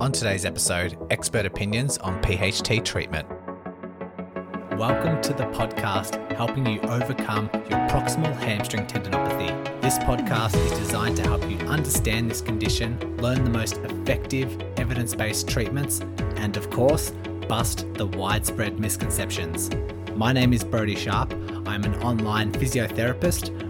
On today's episode, expert opinions on PHT treatment. Welcome to the podcast helping you overcome your proximal hamstring tendinopathy. This podcast is designed to help you understand this condition, learn the most effective evidence based treatments, and of course, bust the widespread misconceptions. My name is Brodie Sharp. I'm an online physiotherapist,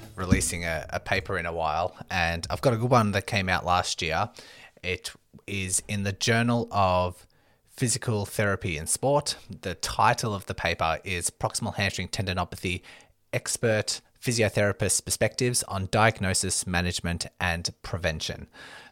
releasing a, a, paper in a while, and I've got a good one that came out last year. It is in the Journal of Physical Therapy in Sport. The title of the paper is Proximal Hamstring Tendinopathy Expert Physiotherapist Perspectives on Diagnosis, Management, and Prevention.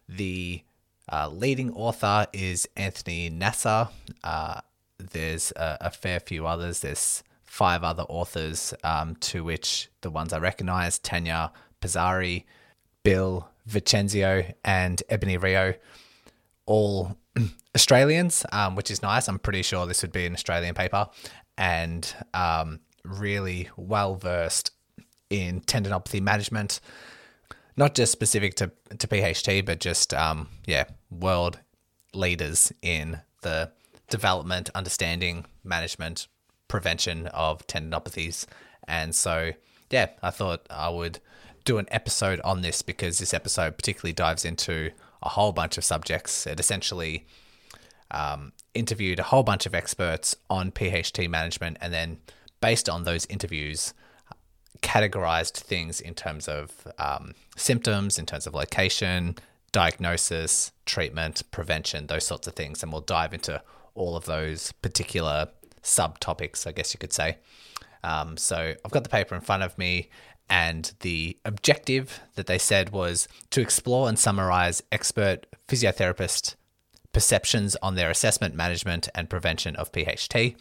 The uh, leading author is Anthony Nasser. Uh, there's a, a fair few others. There's five other authors, um, to which the ones I recognize Tanya Pizzari, Bill Vicenzino, and Ebonie Rio, all Australians, um, which is nice. I'm pretty sure this would be an Australian paper, and um, really well versed in tendinopathy management, not just specific to, to PHT, but just, um, yeah, world leaders in the development, understanding, management, prevention of tendinopathies. And so, yeah, I thought I would do an episode on this because this episode particularly dives into a whole bunch of subjects. It essentially um, interviewed a whole bunch of experts on PHT management and then, based on those interviews, categorized things in terms of um, symptoms, in terms of location, diagnosis, treatment, prevention, those sorts of things. And we'll dive into all of those particular subtopics, I guess you could say. Um, so I've got the paper in front of me, and the objective that they said was to explore and summarize expert physiotherapist perceptions on their assessment, management, and prevention of PHT.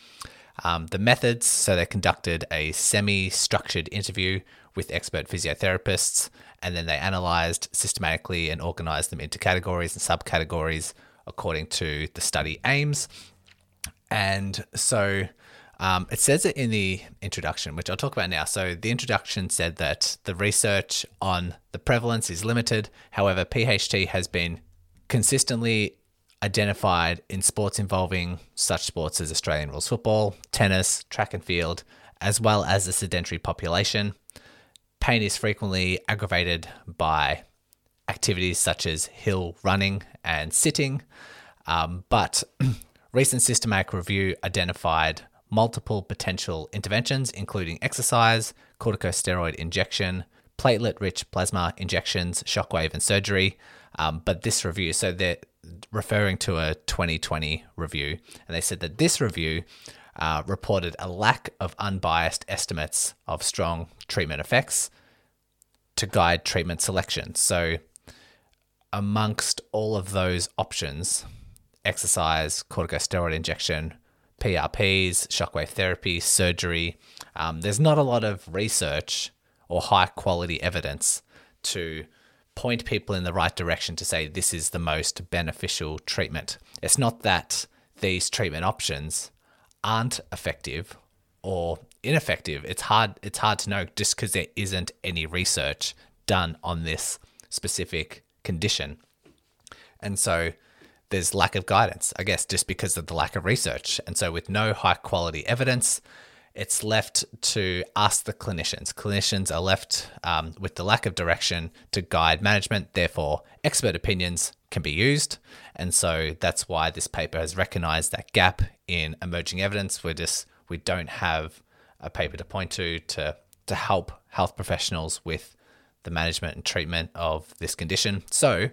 Um, the methods so they conducted a semi structured interview with expert physiotherapists, and then they analyzed systematically and organized them into categories and subcategories according to the study aims. And so um, it says it in the introduction, which I'll talk about now. So the introduction said that the research on the prevalence is limited. However, PHT has been consistently identified in sports involving such sports as Australian rules football, tennis, track and field, as well as the sedentary population. Pain is frequently aggravated by activities such as hill running and sitting, um, but Recent systematic review identified multiple potential interventions, including exercise, corticosteroid injection, platelet rich plasma injections, shockwave, and surgery. Um, but this review, so they're referring to a 2020 review, and they said that this review uh, reported a lack of unbiased estimates of strong treatment effects to guide treatment selection. So, amongst all of those options, exercise, corticosteroid injection, PRPs, shockwave therapy, surgery. Um, there's not a lot of research or high quality evidence to point people in the right direction to say this is the most beneficial treatment. It's not that these treatment options aren't effective or ineffective. It's hard it's hard to know just because there isn't any research done on this specific condition. And so there's lack of guidance, I guess, just because of the lack of research. And so, with no high quality evidence, it's left to ask the clinicians. Clinicians are left um, with the lack of direction to guide management. Therefore, expert opinions can be used. And so that's why this paper has recognized that gap in emerging evidence. We're just, we don't have a paper to point to to, to help health professionals with the management and treatment of this condition. So,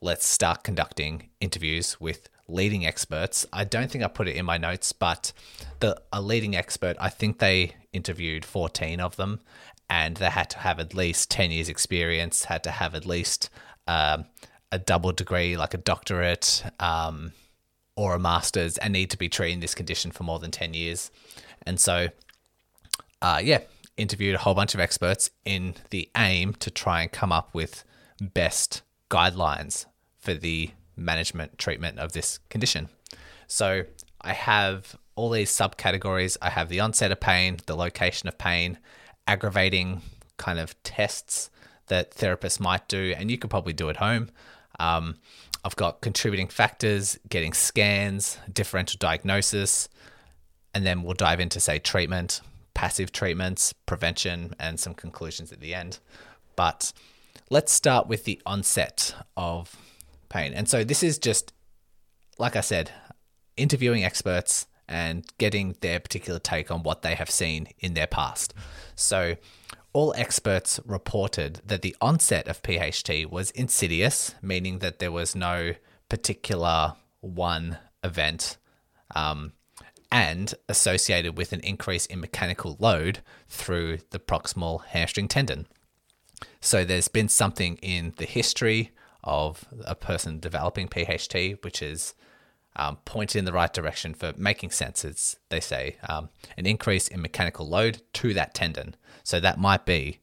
let's start conducting interviews with leading experts. I don't think I put it in my notes, but the a leading expert, I think they interviewed 14 of them and they had to have at least 10 years experience, had to have at least um, a double degree, like a doctorate, um, or a master's and need to be treating this condition for more than 10 years. And so, uh, yeah, interviewed a whole bunch of experts in the aim to try and come up with best guidelines for the management treatment of this condition. So I have all these subcategories. I have the onset of pain, the location of pain, aggravating kind of tests that therapists might do, and you could probably do at home. Um, I've got contributing factors, getting scans, differential diagnosis, and then we'll dive into, say, treatment, passive treatments, prevention, and some conclusions at the end. But let's start with the onset of pain. And so this is just, like I said, interviewing experts and getting their particular take on what they have seen in their past. So all experts reported that the onset of PHT was insidious, meaning that there was no particular one event um, and associated with an increase in mechanical load through the proximal hamstring tendon. So there's been something in the history of a person developing PHT, which is um, pointed in the right direction for making sense. It's, they say, um, an increase in mechanical load to that tendon. So that might be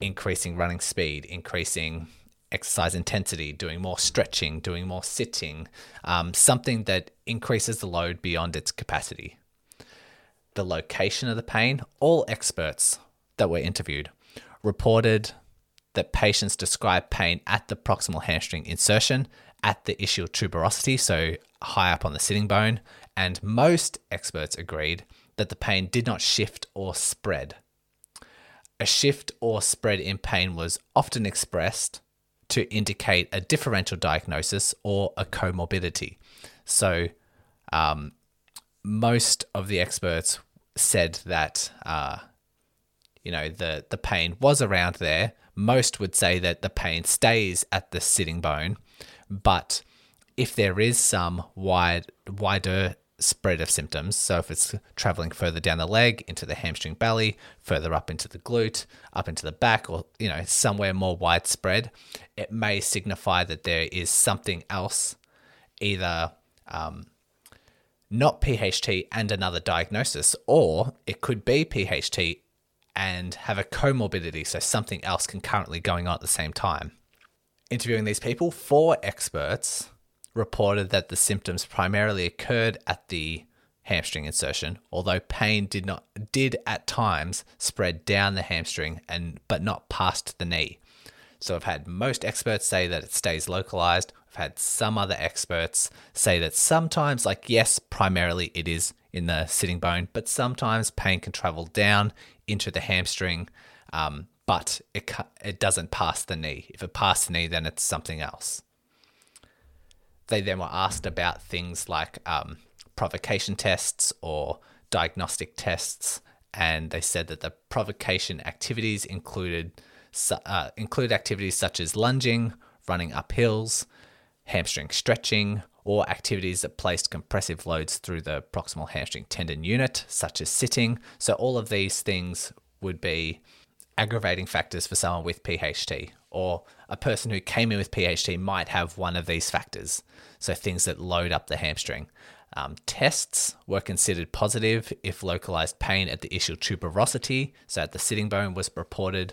increasing running speed, increasing exercise intensity, doing more stretching, doing more sitting, um, something that increases the load beyond its capacity. The location of the pain, all experts that were interviewed reported that patients describe pain at the proximal hamstring insertion, at the ischial tuberosity, so high up on the sitting bone, and most experts agreed that the pain did not shift or spread. A shift or spread in pain was often expressed to indicate a differential diagnosis or a comorbidity. So, um, most of the experts said that uh, you know the the pain was around there. Most would say that the pain stays at the sitting bone, but if there is some wide wider spread of symptoms. So if it's traveling further down the leg into the hamstring belly, further up into the glute, up into the back, or you know somewhere more widespread, it may signify that there is something else, either um, not PHT and another diagnosis, or it could be PHT and have a comorbidity, so something else concurrently going on at the same time. Interviewing these people, four experts reported that the symptoms primarily occurred at the hamstring insertion, although pain did not did at times spread down the hamstring and but not past the knee. So I've had most experts say that it stays localized. I've had some other experts say that sometimes, like yes, primarily it is in the sitting bone, but sometimes pain can travel down into the hamstring, um, but it it doesn't pass the knee. If it passes the knee, then it's something else they then were asked about things like um, provocation tests or diagnostic tests, and they said that the provocation activities included uh, include activities such as lunging, running up hills, hamstring stretching, or activities that placed compressive loads through the proximal hamstring tendon unit, such as sitting. So all of these things would be aggravating factors for someone with PHT, or a person who came in with PHT might have one of these factors. So things that load up the hamstring. Um, tests were considered positive if localized pain at the ischial tuberosity, so at the sitting bone, was reported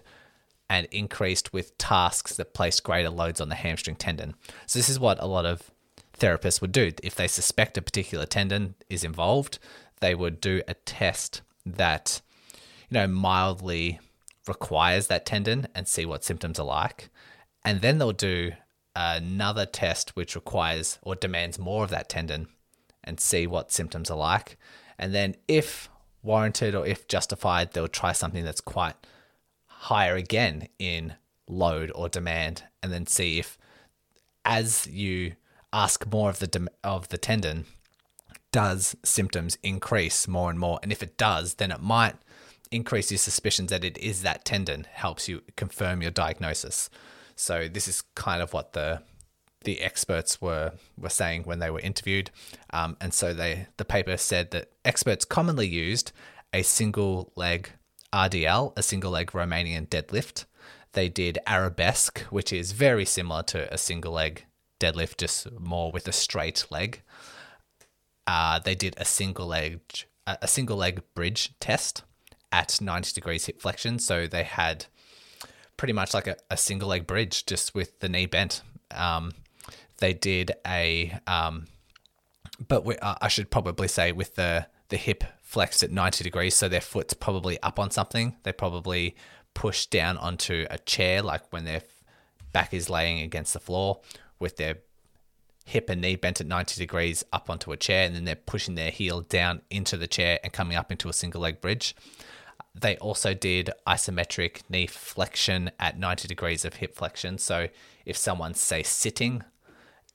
and increased with tasks that placed greater loads on the hamstring tendon. So this is what a lot of therapists would do. If they suspect a particular tendon is involved, they would do a test that, you know, mildly requires that tendon and see what symptoms are like. And then they'll do another test which requires or demands more of that tendon and see what symptoms are like. And then, if warranted or if justified, they'll try something that's quite higher again in load or demand, and then see if, as you ask more of the of the tendon, does symptoms increase more and more? And if it does, then it might increase your suspicions that it is that tendon, helps you confirm your diagnosis. So this is kind of what the the experts were were saying when they were interviewed, um, and so they the paper said that experts commonly used a single leg RDL, a single leg Romanian deadlift. They did arabesque, which is very similar to a single leg deadlift just more with a straight leg. Uh, they did a single leg a single leg bridge test at 90 degrees hip flexion. So they had pretty much like a, a single leg bridge just with the knee bent. Um, they did a, um, but we, uh, I should probably say with the, the hip flexed at 90 degrees. So their foot's probably up on something. They probably push down onto a chair, like when their back is laying against the floor with their hip and knee bent at 90 degrees up onto a chair, and then they're pushing their heel down into the chair and coming up into a single leg bridge. They also did isometric knee flexion at 90 degrees of hip flexion. So if someone's, say, sitting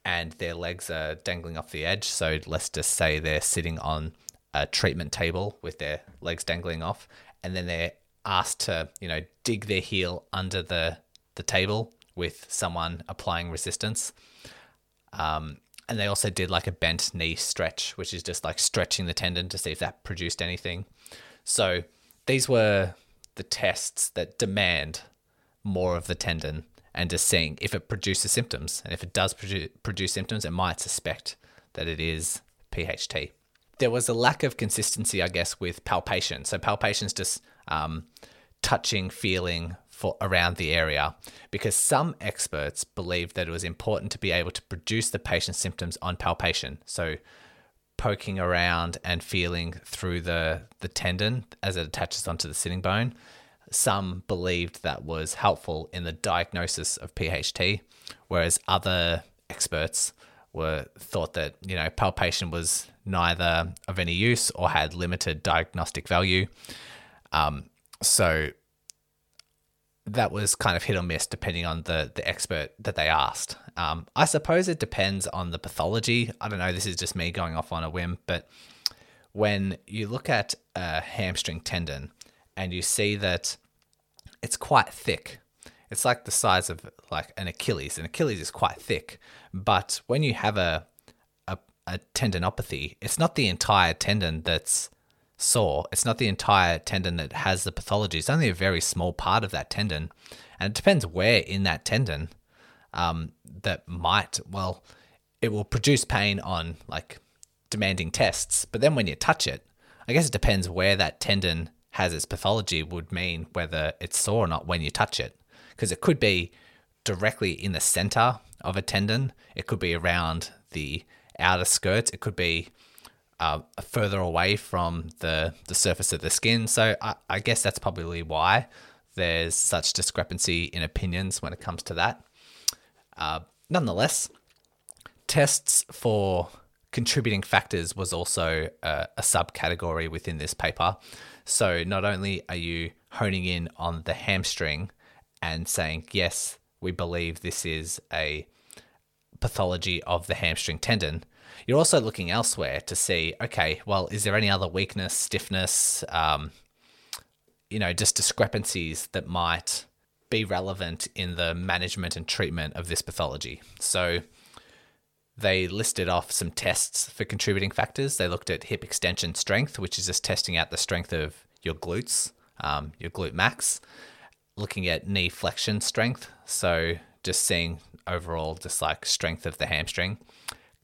and their legs are dangling off the edge, so let's just say they're sitting on a treatment table with their legs dangling off, and then they're asked to, you know, dig their heel under the, the table with someone applying resistance. Um, and they also did like a bent knee stretch, which is just like stretching the tendon to see if that produced anything. So these were the tests that demand more of the tendon and just seeing if it produces symptoms. And if it does produce, produce symptoms, it might suspect that it is PHT. There was a lack of consistency, I guess, with palpation. So palpation is just um, touching, feeling for around the area, because some experts believed that it was important to be able to produce the patient's symptoms on palpation. So poking around and feeling through the, the tendon as it attaches onto the sitting bone. Some believed that was helpful in the diagnosis of PHT, whereas other experts were thought that you know palpation was neither of any use or had limited diagnostic value. Um, so that was kind of hit or miss depending on the the expert that they asked. Um, I suppose it depends on the pathology. I don't know. This is just me going off on a whim, but when you look at a hamstring tendon and you see that it's quite thick, it's like the size of like an Achilles. An Achilles is quite thick, but when you have a a, a tendinopathy, it's not the entire tendon that's sore. It's not the entire tendon that has the pathology. It's only a very small part of that tendon, and it depends where in that tendon um, that might well it will produce pain on like demanding tests. But then when you touch it, I guess it depends where that tendon has its pathology would mean whether it's sore or not when you touch it. Because it could be directly in the center of a tendon, it could be around the outer skirts, it could be uh, further away from the, the surface of the skin. So I, I guess that's probably why there's such discrepancy in opinions when it comes to that. Uh, nonetheless, tests for contributing factors was also a, a subcategory within this paper. So not only are you honing in on the hamstring and saying, yes, we believe this is a pathology of the hamstring tendon, you're also looking elsewhere to see, okay, well, is there any other weakness, stiffness, um, you know, just discrepancies that might be relevant in the management and treatment of this pathology? So they listed off some tests for contributing factors. They looked at hip extension strength, which is just testing out the strength of your glutes, um, your glute max. Looking at knee flexion strength, so just seeing overall just like strength of the hamstring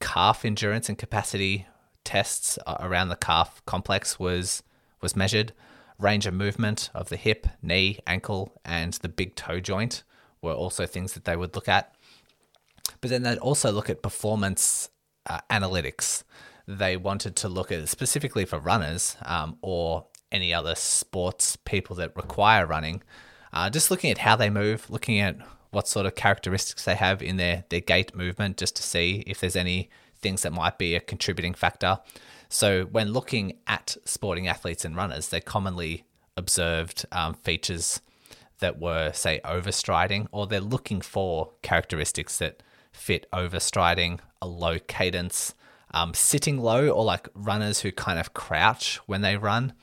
calf endurance and capacity tests around the calf complex was was measured. Range of movement of the hip, knee, ankle, and the big toe joint were also things that they would look at. But then they'd also look at performance uh, analytics. They wanted to look at specifically for runners um, or any other sports people that require running, uh, just looking at how they move, looking at what sort of characteristics they have in their, their gait movement just to see if there's any things that might be a contributing factor. So, when looking at sporting athletes and runners, they commonly observed um, features that were, say, overstriding, or they're looking for characteristics that fit overstriding, a low cadence, um, sitting low, or like runners who kind of crouch when they run,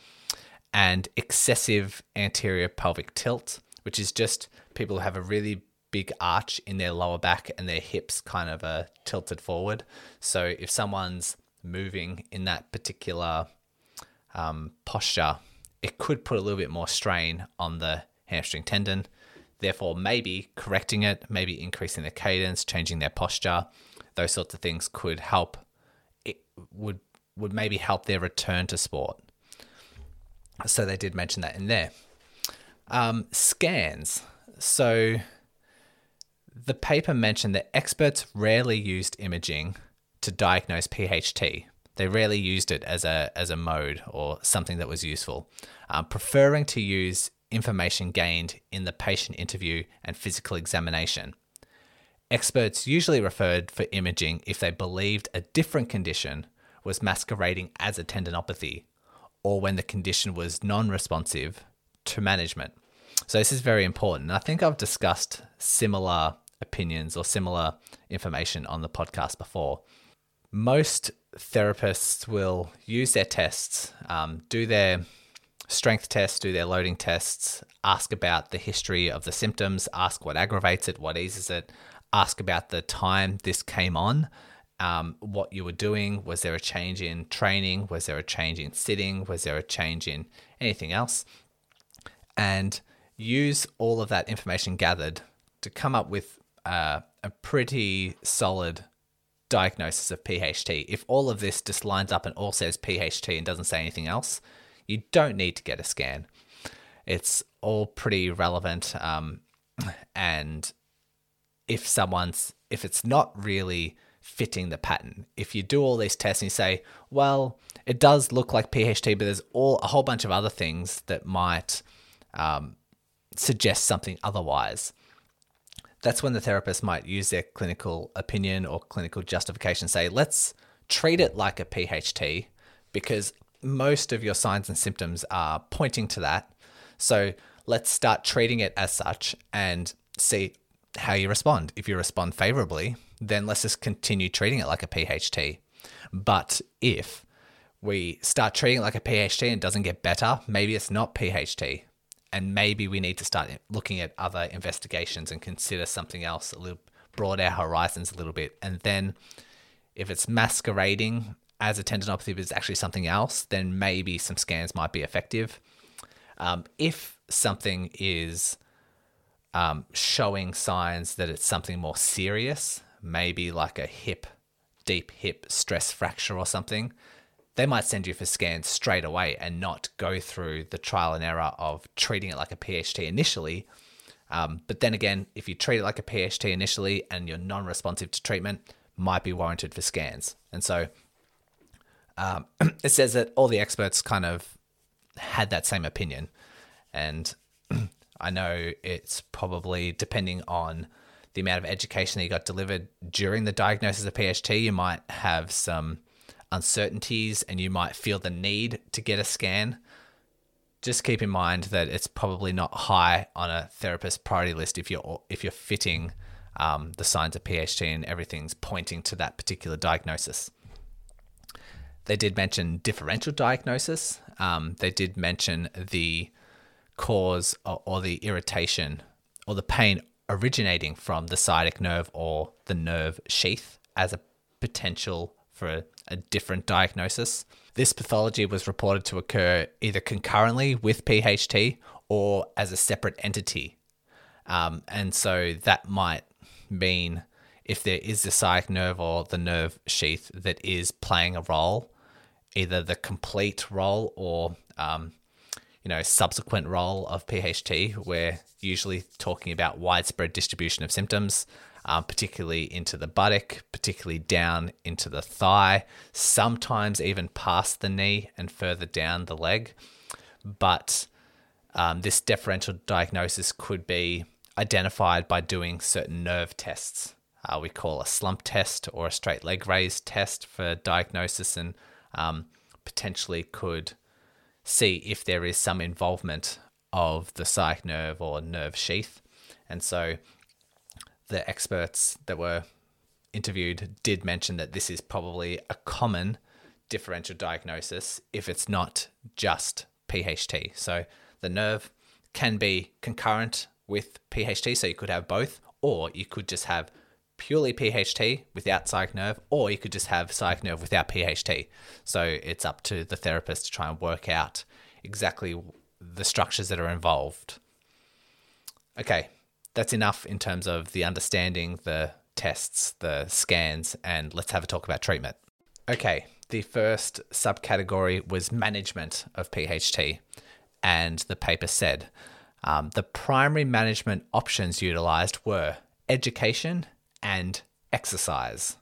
and excessive anterior pelvic tilt, which is just people who have a really big arch in their lower back and their hips kind of are tilted forward. So if someone's moving in that particular um, posture, it could put a little bit more strain on the hamstring tendon. Therefore, maybe correcting it, maybe increasing the cadence, changing their posture, those sorts of things could help. It would would maybe help their return to sport. So they did mention that in there. Um, scans. So the paper mentioned that experts rarely used imaging to diagnose PHT. They rarely used it as a as a mode or something that was useful, um, preferring to use information gained in the patient interview and physical examination. Experts usually referred for imaging if they believed a different condition was masquerading as a tendinopathy or when the condition was non responsive to management. So, this is very important. I think I've discussed similar opinions or similar information on the podcast before. Most therapists will use their tests, um, do their strength tests, do their loading tests, ask about the history of the symptoms, ask what aggravates it, what eases it, ask about the time this came on, um, what you were doing. Was there a change in training? Was there a change in sitting? Was there a change in anything else? And use all of that information gathered to come up with uh, a pretty solid diagnosis of PHT. If all of this just lines up and all says PHT and doesn't say anything else, you don't need to get a scan. It's all pretty relevant. Um, and if someone's, if it's not really fitting the pattern, if you do all these tests and you say, well, it does look like PHT, but there's all a whole bunch of other things that might um, suggest something otherwise that's when the therapist might use their clinical opinion or clinical justification say let's treat it like a PHT because most of your signs and symptoms are pointing to that. So let's start treating it as such and see how you respond. If you respond favorably then let's just continue treating it like a PHT but if we start treating it like a PHT and it doesn't get better maybe it's not PHT and maybe we need to start looking at other investigations and consider something else a little broaden our horizons a little bit. And then if it's masquerading as a tendinopathy but it's actually something else then maybe some scans might be effective. Um, if something is um, showing signs that it's something more serious maybe like a hip deep hip stress fracture or something they might send you for scans straight away and not go through the trial and error of treating it like a PHT initially. Um, but then again, if you treat it like a PHT initially and you're non responsive to treatment, might be warranted for scans. And so um, it says that all the experts kind of had that same opinion. And I know it's probably depending on the amount of education that you got delivered during the diagnosis of PHT, you might have some uncertainties and you might feel the need to get a scan, just keep in mind that it's probably not high on a therapist priority list if you're if you're fitting um, the signs of PHT and everything's pointing to that particular diagnosis. They did mention differential diagnosis. Um, they did mention the cause or, or the irritation or the pain originating from the sciatic nerve or the nerve sheath as a potential for a, a different diagnosis. This pathology was reported to occur either concurrently with PHT or as a separate entity. Um, and so that might mean if there is the sciatic nerve or the nerve sheath that is playing a role, either the complete role or um, you know subsequent role of PHT, we're usually talking about widespread distribution of symptoms um, particularly into the buttock, particularly down into the thigh, sometimes even past the knee and further down the leg. But um, this differential diagnosis could be identified by doing certain nerve tests. Uh, we call a slump test or a straight leg raise test for diagnosis, and um, potentially could see if there is some involvement of the sciatic nerve or nerve sheath. And so the experts that were interviewed did mention that this is probably a common differential diagnosis if it's not just PHT. So the nerve can be concurrent with PHT, so you could have both, or you could just have purely PHT without sciatic nerve, or you could just have sciatic nerve without PHT. So it's up to the therapist to try and work out exactly the structures that are involved. Okay, that's enough in terms of the understanding, the tests, the scans, and let's have a talk about treatment. Okay, the first subcategory was management of PHT, and the paper said um, the primary management options utilized were education and exercise.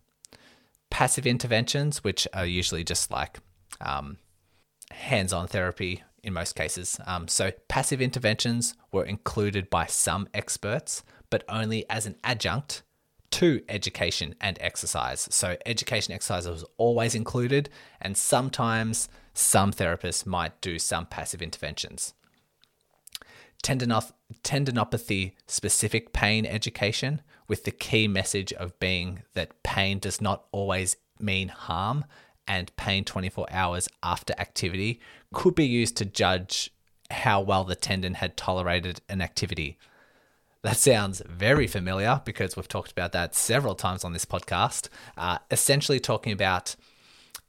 Passive interventions, which are usually just like um, hands on therapy in most cases. Um, so, passive interventions were included by some experts, but only as an adjunct to education and exercise. So, education exercise was always included, and sometimes some therapists might do some passive interventions. Tendinoth- tendinopathy specific pain education, with the key message of being that pain does not always mean harm and pain 24 hours after activity could be used to judge how well the tendon had tolerated an activity. That sounds very familiar because we've talked about that several times on this podcast. Uh, essentially, talking about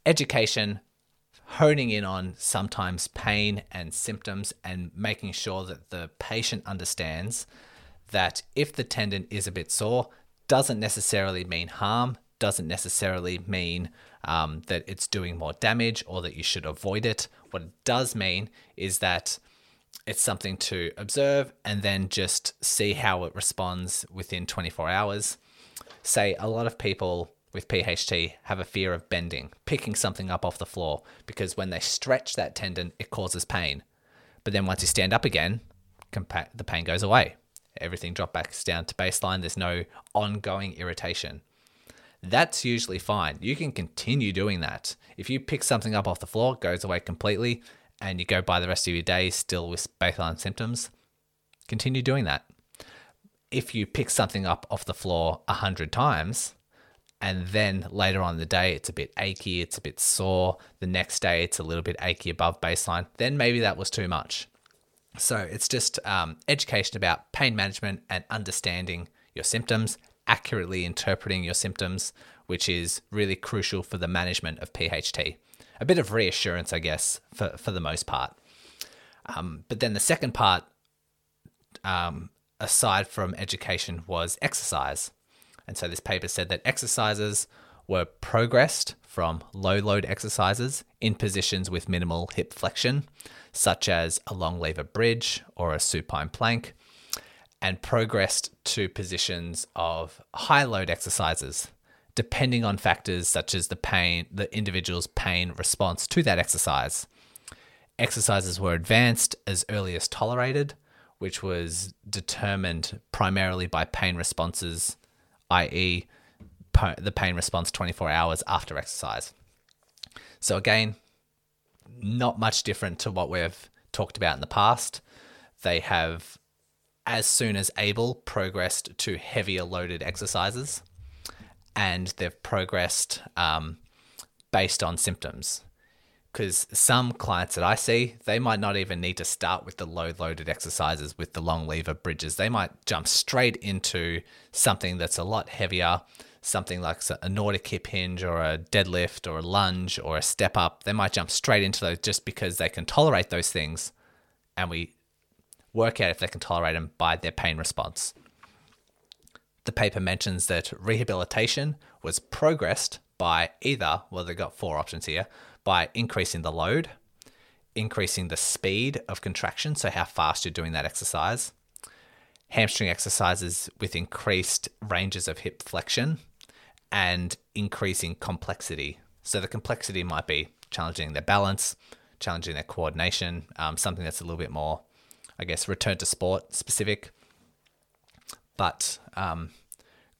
education, honing in on sometimes pain and symptoms, and making sure that the patient understands that if the tendon is a bit sore, doesn't necessarily mean harm, doesn't necessarily mean um, that it's doing more damage or that you should avoid it. What it does mean is that it's something to observe and then just see how it responds within 24 hours. Say a lot of people with PHT have a fear of bending, picking something up off the floor, because when they stretch that tendon, it causes pain. But then once you stand up again, the pain goes away. Everything drops back down to baseline. There's no ongoing irritation. That's usually fine. You can continue doing that. If you pick something up off the floor, it goes away completely, and you go by the rest of your day still with baseline symptoms, continue doing that. If you pick something up off the floor a hundred times, and then later on in the day it's a bit achy, it's a bit sore, the next day it's a little bit achy above baseline, then maybe that was too much. So it's just um, education about pain management and understanding your symptoms, accurately interpreting your symptoms, which is really crucial for the management of PHT a bit of reassurance, I guess, for, for the most part. Um, but then the second part, um, aside from education, was exercise. And so this paper said that exercises were progressed from low load exercises in positions with minimal hip flexion, such as a long lever bridge or a supine plank, and progressed to positions of high load exercises depending on factors such as the pain, the individual's pain response to that exercise. Exercises were advanced as early as tolerated, which was determined primarily by pain responses, i.e., the pain response 24 hours after exercise. So, again, not much different to what we've talked about in the past. They have, as soon as able, progressed to heavier loaded exercises and they've progressed um, based on symptoms. Because some clients that I see, they might not even need to start with the low loaded exercises with the long lever bridges. They might jump straight into something that's a lot heavier, something like a Nordic hip hinge or a deadlift or a lunge or a step up. They might jump straight into those just because they can tolerate those things. And we work out if they can tolerate them by their pain response. The paper mentions that rehabilitation was progressed by either, well, they've got four options here, by increasing the load, increasing the speed of contraction, so how fast you're doing that exercise, hamstring exercises with increased ranges of hip flexion, and increasing complexity. So the complexity might be challenging their balance, challenging their coordination, um, something that's a little bit more, I guess, return to sport specific. But um,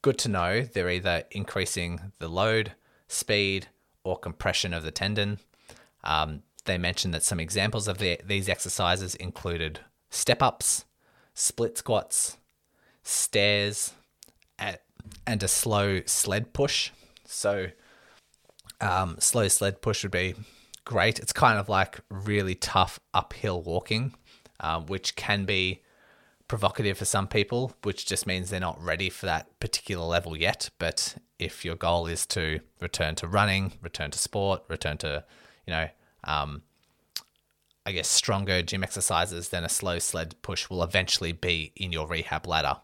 good to know they're either increasing the load, speed, or compression of the tendon. Um, they mentioned that some examples of the, these exercises included step ups, split squats, stairs, and a slow sled push. So, um, slow sled push would be great. It's kind of like really tough uphill walking, um, which can be provocative for some people, which just means they're not ready for that particular level yet. But if your goal is to return to running, return to sport, return to, you know, um, I guess stronger gym exercises, then a slow sled push will eventually be in your rehab ladder.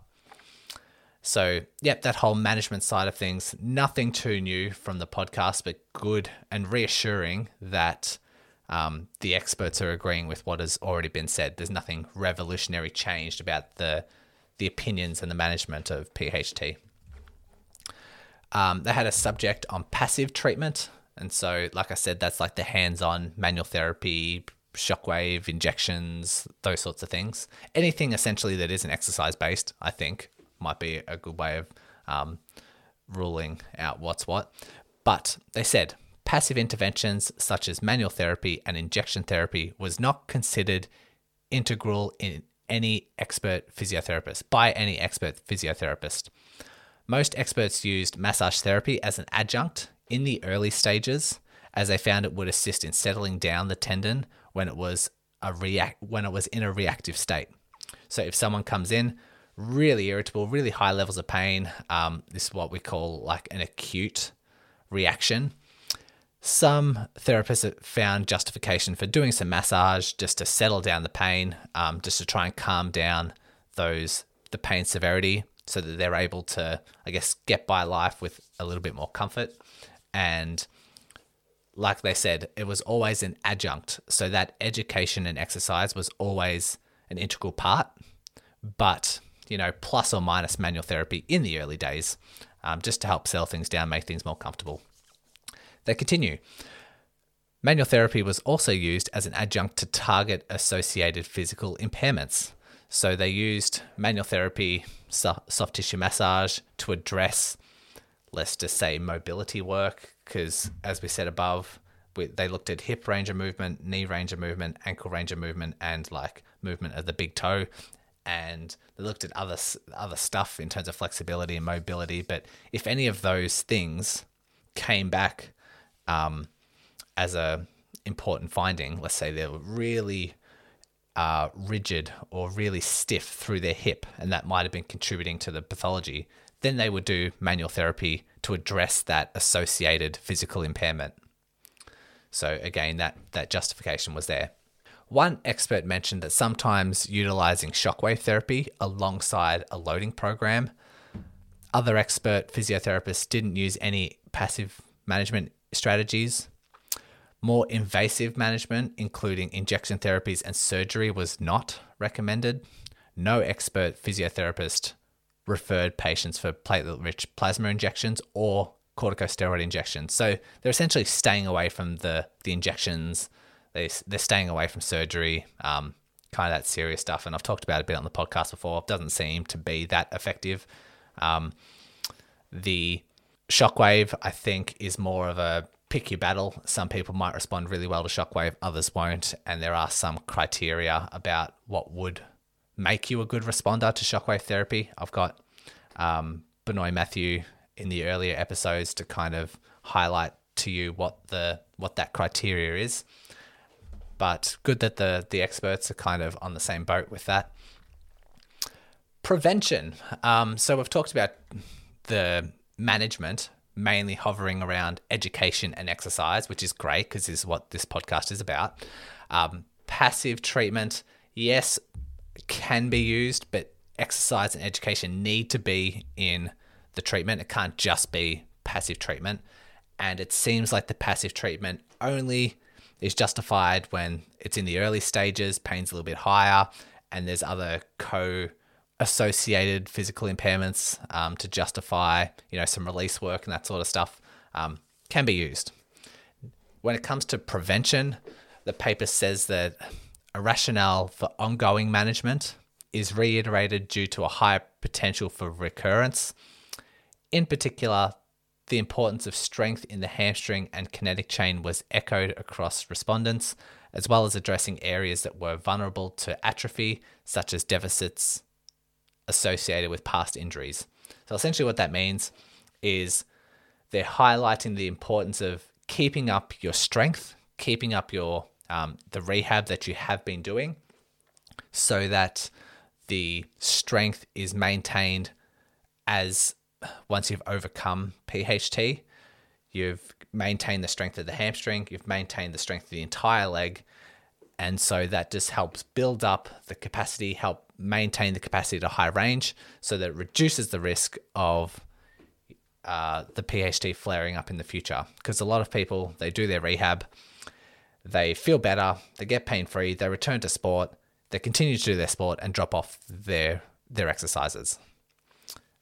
So, yep, that whole management side of things, nothing too new from the podcast, but good and reassuring that um, the experts are agreeing with what has already been said. There's nothing revolutionary changed about the the opinions and the management of PHT. Um, they had a subject on passive treatment, and so, like I said, that's like the hands-on manual therapy, shockwave injections, those sorts of things. Anything essentially that isn't exercise based, I think, might be a good way of um, ruling out what's what. But they said passive interventions such as manual therapy and injection therapy was not considered integral in any expert physiotherapist by any expert physiotherapist. Most experts used massage therapy as an adjunct in the early stages as they found it would assist in settling down the tendon when it was a react when it was in a reactive state. So if someone comes in really irritable, really high levels of pain. Um, this is what we call like an acute reaction. Some therapists found justification for doing some massage just to settle down the pain, um, just to try and calm down those the pain severity, so that they're able to, I guess, get by life with a little bit more comfort. And like they said, it was always an adjunct, so that education and exercise was always an integral part. But you know, plus or minus manual therapy in the early days, um, just to help settle things down, make things more comfortable. They continue. Manual therapy was also used as an adjunct to target associated physical impairments. So they used manual therapy, soft tissue massage to address, let's just say, mobility work, because as we said above, we, they looked at hip range of movement, knee range of movement, ankle range of movement, and like movement of the big toe and they looked at other other stuff in terms of flexibility and mobility. But if any of those things came back um, as a important finding, let's say they're really uh, rigid or really stiff through their hip, and that might have been contributing to the pathology, then they would do manual therapy to address that associated physical impairment. So again, that that justification was there. One expert mentioned that sometimes utilizing shockwave therapy alongside a loading program. Other expert physiotherapists didn't use any passive management strategies. More invasive management, including injection therapies and surgery, was not recommended. No expert physiotherapist referred patients for platelet rich plasma injections or corticosteroid injections. So they're essentially staying away from the, the injections they they're staying away from surgery, um, kind of that serious stuff. And I've talked about it a bit on the podcast before. It doesn't seem to be that effective. Um, the shockwave, I think, is more of a pick your battle. Some people might respond really well to shockwave, others won't. And there are some criteria about what would make you a good responder to shockwave therapy. I've got um, Benoit Mathieu in the earlier episodes to kind of highlight to you what the what that criteria is but good that the the experts are kind of on the same boat with that. Prevention. Um, so we've talked about the management mainly hovering around education and exercise, which is great because this is what this podcast is about. Um, passive treatment, yes, can be used, but exercise and education need to be in the treatment. It can't just be passive treatment. And it seems like the passive treatment only is justified when it's in the early stages, pain's a little bit higher, and there's other co associated physical impairments um, to justify, you know, some release work and that sort of stuff um, can be used. When it comes to prevention, the paper says that a rationale for ongoing management is reiterated due to a higher potential for recurrence. In particular, the importance of strength in the hamstring and kinetic chain was echoed across respondents, as well as addressing areas that were vulnerable to atrophy, such as deficits associated with past injuries. So, essentially, what that means is they're highlighting the importance of keeping up your strength, keeping up your um, the rehab that you have been doing, so that the strength is maintained as once you've overcome PHT, you've maintained the strength of the hamstring, you've maintained the strength of the entire leg, And so that just helps build up the capacity, help maintain the capacity to high range so that it reduces the risk of uh, the PHT flaring up in the future. Because a lot of people, they do their rehab, they feel better, they get pain free, they return to sport, they continue to do their sport and drop off their their exercises.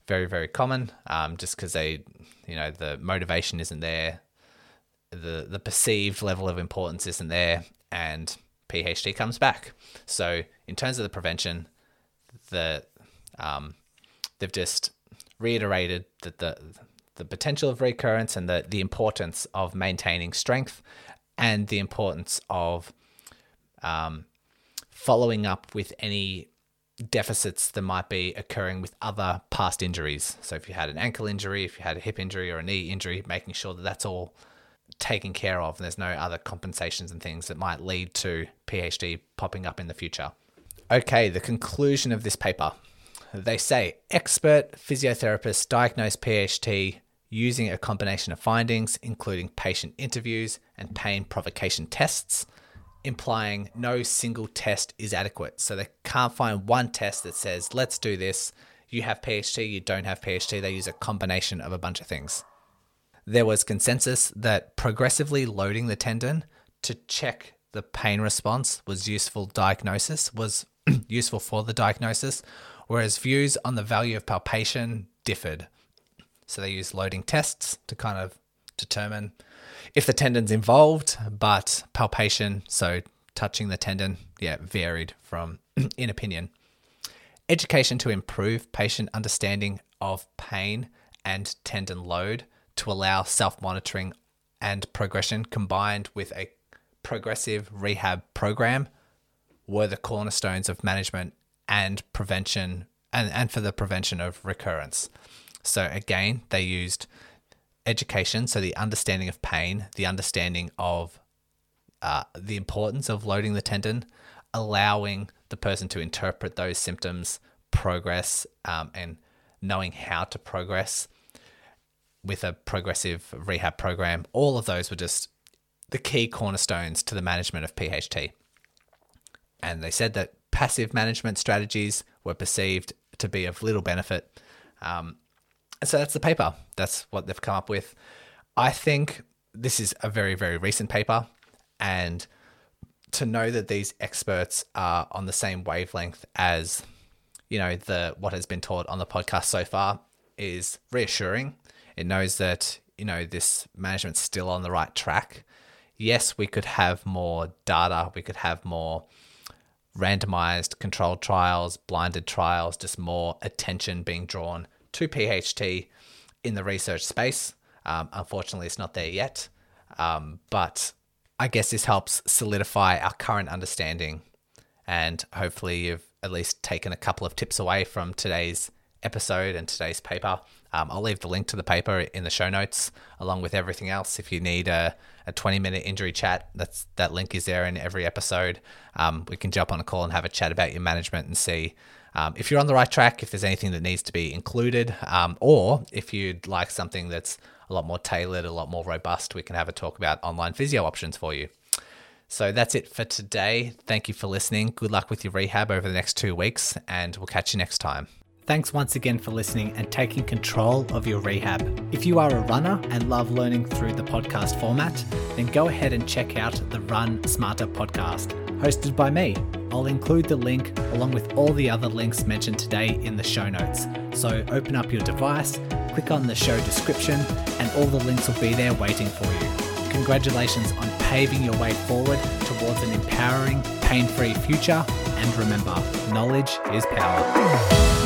Very very common, um, just because they, you know, the motivation isn't there, the the perceived level of importance isn't there, and PHT comes back. So in terms of the prevention, the um, they've just reiterated that the the potential of recurrence and the, the importance of maintaining strength and the importance of um, following up with any deficits that might be occurring with other past injuries. So, if you had an ankle injury, if you had a hip injury or a knee injury, making sure that that's all taken care of and there's no other compensations and things that might lead to PHT popping up in the future. Okay, the conclusion of this paper. They say expert physiotherapists diagnose PHT using a combination of findings, including patient interviews and pain provocation tests, implying no single test is adequate. So they can't find one test that says, let's do this. You have PHT, you don't have PHT. They use a combination of a bunch of things. There was consensus that progressively loading the tendon to check the pain response was useful diagnosis, was useful for the diagnosis, whereas views on the value of palpation differed. So they use loading tests to kind of determine if the tendon's involved, but palpation, so touching the tendon, yeah, varied from in opinion. Education to improve patient understanding of pain and tendon load to allow self monitoring and progression combined with a progressive rehab program were the cornerstones of management and prevention and, and for the prevention of recurrence. So again, they used education, so the understanding of pain, the understanding of uh, the importance of loading the tendon, allowing the person to interpret those symptoms, progress, um, and knowing how to progress with a progressive rehab program. All of those were just the key cornerstones to the management of PHT. And they said that passive management strategies were perceived to be of little benefit. Um, so that's the paper. That's what they've come up with. I think this is a very, very recent paper. And to know that these experts are on the same wavelength as, you know, the what has been taught on the podcast so far is reassuring. It knows that, you know, this management's still on the right track. Yes, we could have more data, we could have more randomized controlled trials, blinded trials, just more attention being drawn to PHT in the research space. Um, unfortunately, it's not there yet. Um, but I guess this helps solidify our current understanding. And hopefully, you've at least taken a couple of tips away from today's episode and today's paper. Um, I'll leave the link to the paper in the show notes, along with everything else. If you need a, a 20 minute injury chat, that's that link is there in every episode. Um, we can jump on a call and have a chat about your management and see um, if you're on the right track, if there's anything that needs to be included, um, or if you'd like something that's a lot more tailored, a lot more robust, we can have a talk about online physio options for you. So that's it for today. Thank you for listening. Good luck with your rehab over the next two weeks, and we'll catch you next time. Thanks once again for listening and taking control of your rehab. If you are a runner and love learning through the podcast format, then go ahead and check out the Run Smarter podcast, hosted by me. I'll include the link along with all the other links mentioned today in the show notes. So open up your device, click on the show description, and all the links will be there waiting for you. Congratulations on paving your way forward towards an empowering, pain free future. And remember, knowledge is power.